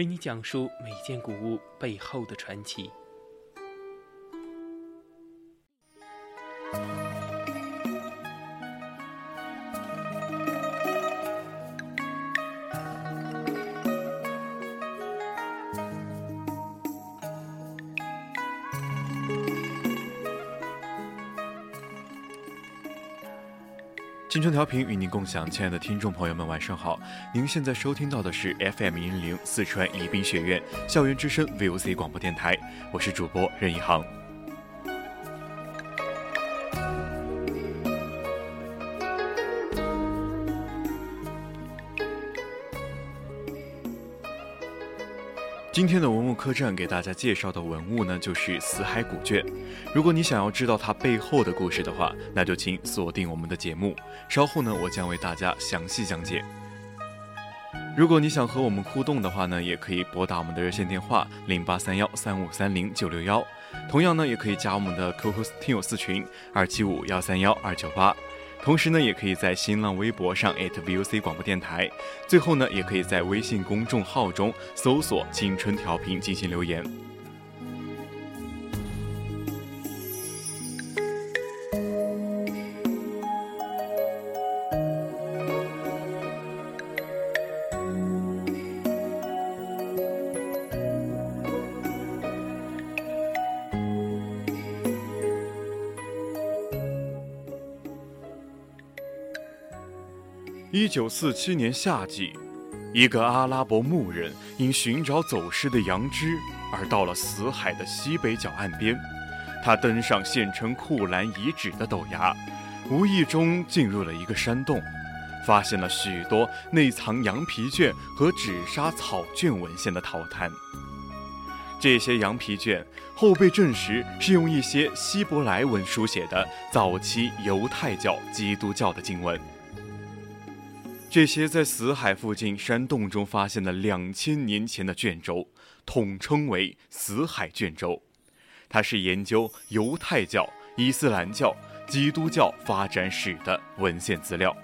为你讲述每件古物背后的传奇。青春调频与您共享，亲爱的听众朋友们，晚上好！您现在收听到的是 FM 一零四川宜宾学院校园之声 VOC 广播电台，我是主播任一航。今天的文物客栈给大家介绍的文物呢，就是死海古卷。如果你想要知道它背后的故事的话，那就请锁定我们的节目。稍后呢，我将为大家详细讲解。如果你想和我们互动的话呢，也可以拨打我们的热线电话零八三幺三五三零九六幺，同样呢，也可以加我们的 QQ 听友四群二七五幺三幺二九八。同时呢，也可以在新浪微博上 @VOC 广播电台，最后呢，也可以在微信公众号中搜索“青春调频”进行留言。一九四七年夏季，一个阿拉伯牧人因寻找走失的羊只而到了死海的西北角岸边。他登上现称库兰遗址的陡崖，无意中进入了一个山洞，发现了许多内藏羊皮卷和纸莎草卷文献的陶坛。这些羊皮卷后被证实是用一些希伯来文书写的早期犹太教、基督教的经文。这些在死海附近山洞中发现的两千年前的卷轴，统称为死海卷轴。它是研究犹太教、伊斯兰教、基督教发展史的文献资料。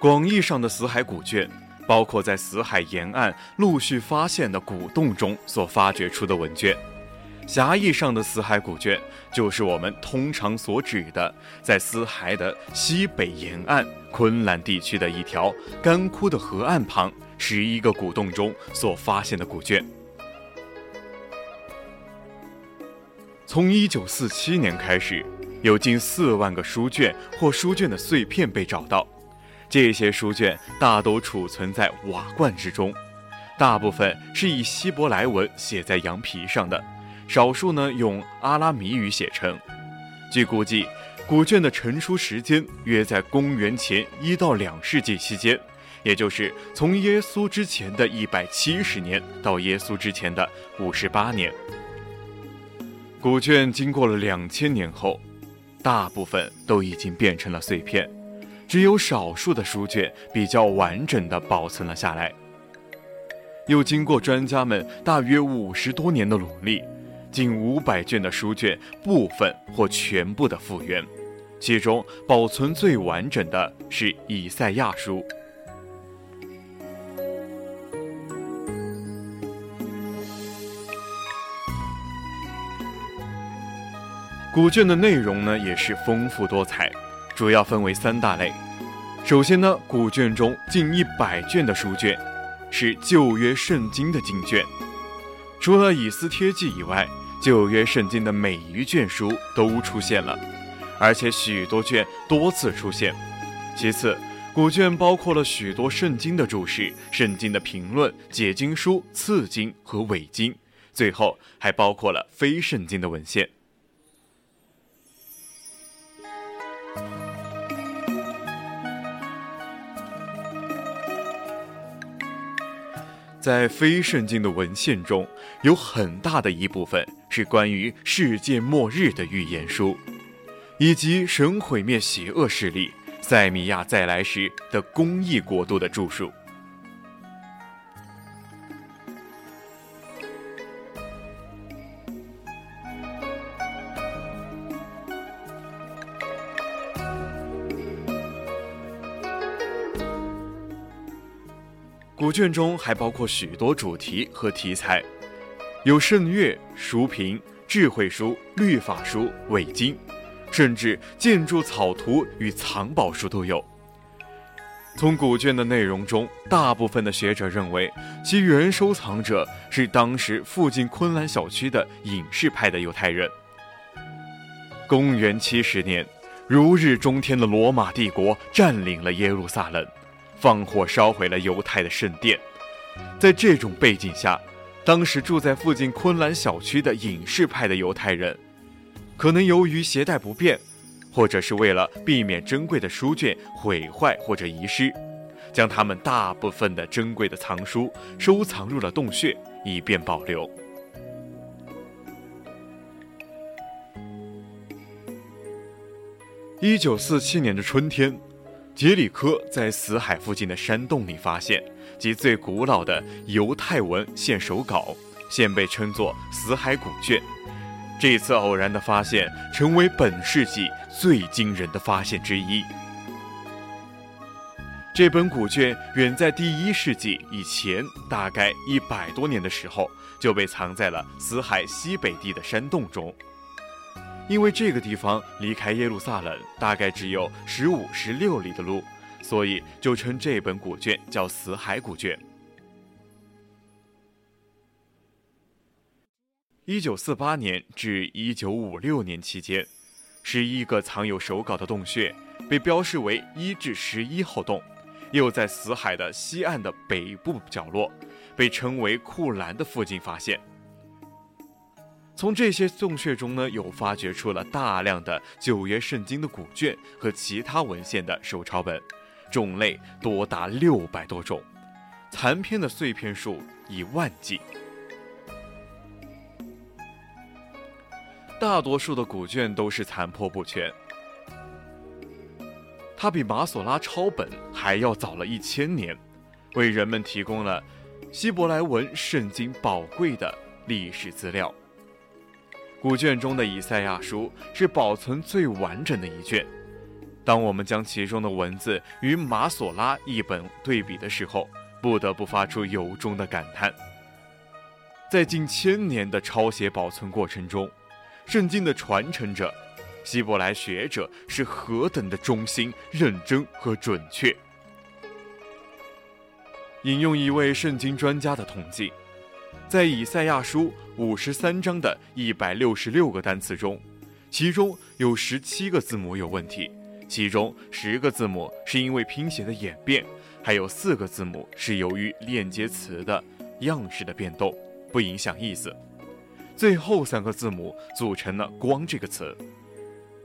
广义上的死海古卷。包括在死海沿岸陆续发现的古洞中所发掘出的文卷，狭义上的死海古卷，就是我们通常所指的在死海的西北沿岸昆兰地区的一条干枯的河岸旁十一个古洞中所发现的古卷。从一九四七年开始，有近四万个书卷或书卷的碎片被找到。这些书卷大都储存在瓦罐之中，大部分是以希伯来文写在羊皮上的，少数呢用阿拉米语写成。据估计，古卷的成书时间约在公元前一到两世纪期间，也就是从耶稣之前的一百七十年到耶稣之前的五十八年。古卷经过了两千年后，大部分都已经变成了碎片。只有少数的书卷比较完整的保存了下来。又经过专家们大约五十多年的努力，近五百卷的书卷部分或全部的复原，其中保存最完整的是以赛亚书。古卷的内容呢也是丰富多彩。主要分为三大类。首先呢，古卷中近一百卷的书卷是旧约圣经的经卷，除了以斯帖记以外，旧约圣经的每一卷书都出现了，而且许多卷多次出现。其次，古卷包括了许多圣经的注释、圣经的评论、解经书、次经和伪经，最后还包括了非圣经的文献。在非圣经的文献中，有很大的一部分是关于世界末日的预言书，以及神毁灭邪恶势力塞米亚再来时的公义国度的著述。古卷中还包括许多主题和题材，有圣乐、书评、智慧书、律法书、伪经，甚至建筑草图与藏宝书都有。从古卷的内容中，大部分的学者认为，其原收藏者是当时附近昆兰小区的隐士派的犹太人。公元七十年，如日中天的罗马帝国占领了耶路撒冷。放火烧毁了犹太的圣殿，在这种背景下，当时住在附近昆兰小区的隐士派的犹太人，可能由于携带不便，或者是为了避免珍贵的书卷毁坏或者遗失，将他们大部分的珍贵的藏书收藏入了洞穴，以便保留。一九四七年的春天。杰里科在死海附近的山洞里发现及最古老的犹太文献手稿，现被称作《死海古卷》。这次偶然的发现成为本世纪最惊人的发现之一。这本古卷远在第一世纪以前，大概一百多年的时候就被藏在了死海西北地的山洞中。因为这个地方离开耶路撒冷大概只有十五、十六里的路，所以就称这本古卷叫《死海古卷》。一九四八年至一九五六年期间，十一个藏有手稿的洞穴被标示为一至十一号洞，又在死海的西岸的北部角落，被称为库兰的附近发现。从这些洞穴中呢，又发掘出了大量的旧约圣经的古卷和其他文献的手抄本，种类多达六百多种，残篇的碎片数以万计。大多数的古卷都是残破不全，它比马索拉抄本还要早了一千年，为人们提供了希伯来文圣经宝贵的历史资料。古卷中的以赛亚书是保存最完整的一卷。当我们将其中的文字与马索拉译本对比的时候，不得不发出由衷的感叹。在近千年的抄写保存过程中，圣经的传承者希伯来学者是何等的忠心、认真和准确。引用一位圣经专家的统计。在以赛亚书五十三章的一百六十六个单词中，其中有十七个字母有问题，其中十个字母是因为拼写的演变，还有四个字母是由于链接词的样式的变动，不影响意思。最后三个字母组成了“光”这个词，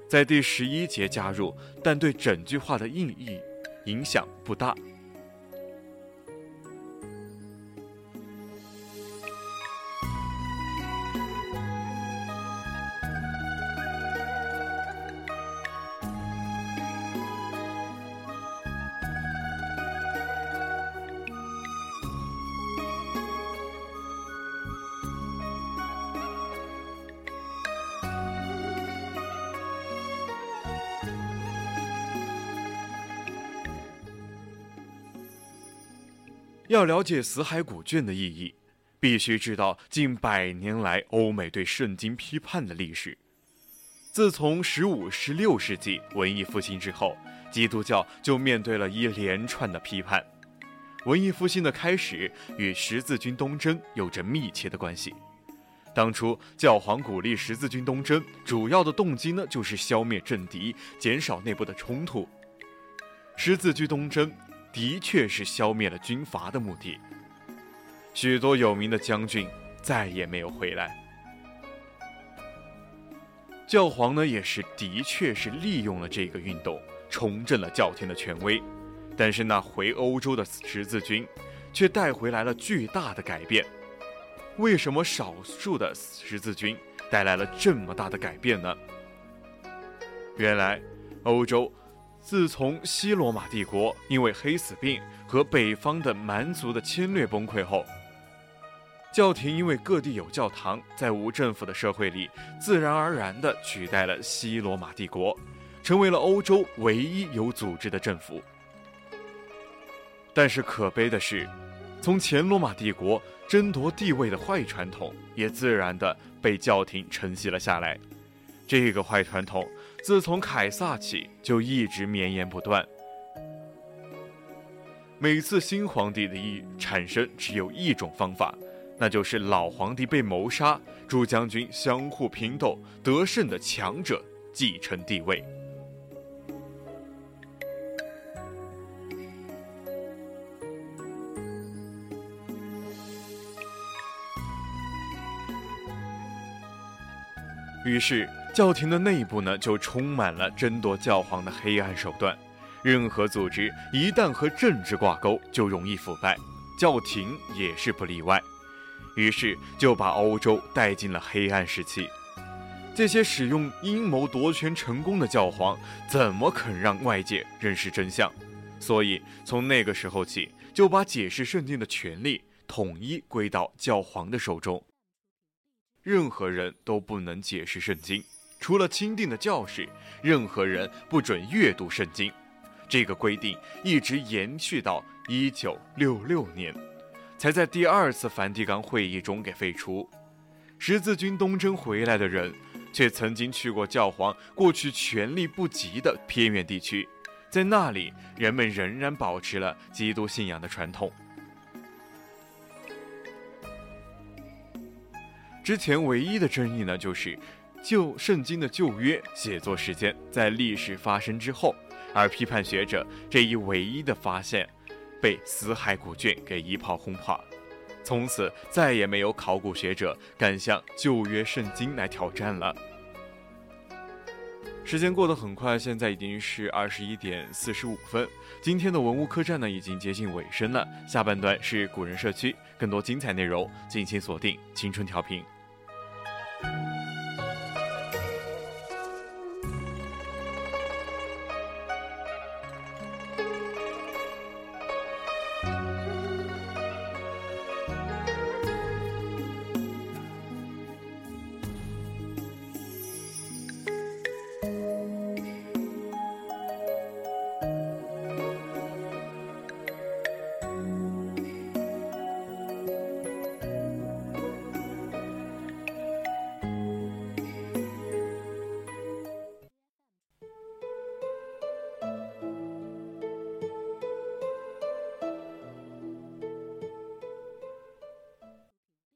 在第十一节加入，但对整句话的意义影响不大。要了解死海古卷的意义，必须知道近百年来欧美对圣经批判的历史。自从十五、十六世纪文艺复兴之后，基督教就面对了一连串的批判。文艺复兴的开始与十字军东征有着密切的关系。当初教皇鼓励十字军东征，主要的动机呢，就是消灭政敌，减少内部的冲突。十字军东征。的确是消灭了军阀的目的。许多有名的将军，再也没有回来。教皇呢，也是的确是利用了这个运动，重振了教廷的权威。但是那回欧洲的十字军，却带回来了巨大的改变。为什么少数的十字军带来了这么大的改变呢？原来，欧洲自从西罗马帝国因为黑死病和北方的蛮族的侵略崩溃后，教廷因为各地有教堂，在无政府的社会里，自然而然地取代了西罗马帝国，成为了欧洲唯一有组织的政府。但是可悲的是，从前罗马帝国争夺地位的坏传统，也自然地被教廷承袭了下来。这个坏传统自从凯撒起就一直绵延不断。每次新皇帝的一产生，只有一种方法。那就是老皇帝被谋杀，诸将军相互拼斗，得胜的强者继承帝位。于是，教廷的内部呢，就充满了争夺教皇的黑暗手段。任何组织一旦和政治挂钩，就容易腐败，教廷也是不例外。于是就把欧洲带进了黑暗时期。这些使用阴谋夺权成功的教皇，怎么肯让外界认识真相？所以从那个时候起，就把解释圣经的权利统一归到教皇的手中。任何人都不能解释圣经，除了钦定的教士，任何人不准阅读圣经。这个规定一直延续到一九六六年。才在第二次梵蒂冈会议中给废除。十字军东征回来的人，却曾经去过教皇过去权力不及的偏远地区，在那里，人们仍然保持了基督信仰的传统。之前唯一的争议呢，就是旧圣经的旧约写作时间在历史发生之后，而批判学者这一唯一的发现。被死海古卷给一炮轰垮，从此再也没有考古学者敢向旧约圣经来挑战了。时间过得很快，现在已经是二十一点四十五分。今天的文物客栈呢，已经接近尾声了。下半段是古人社区，更多精彩内容，敬请锁定青春调频。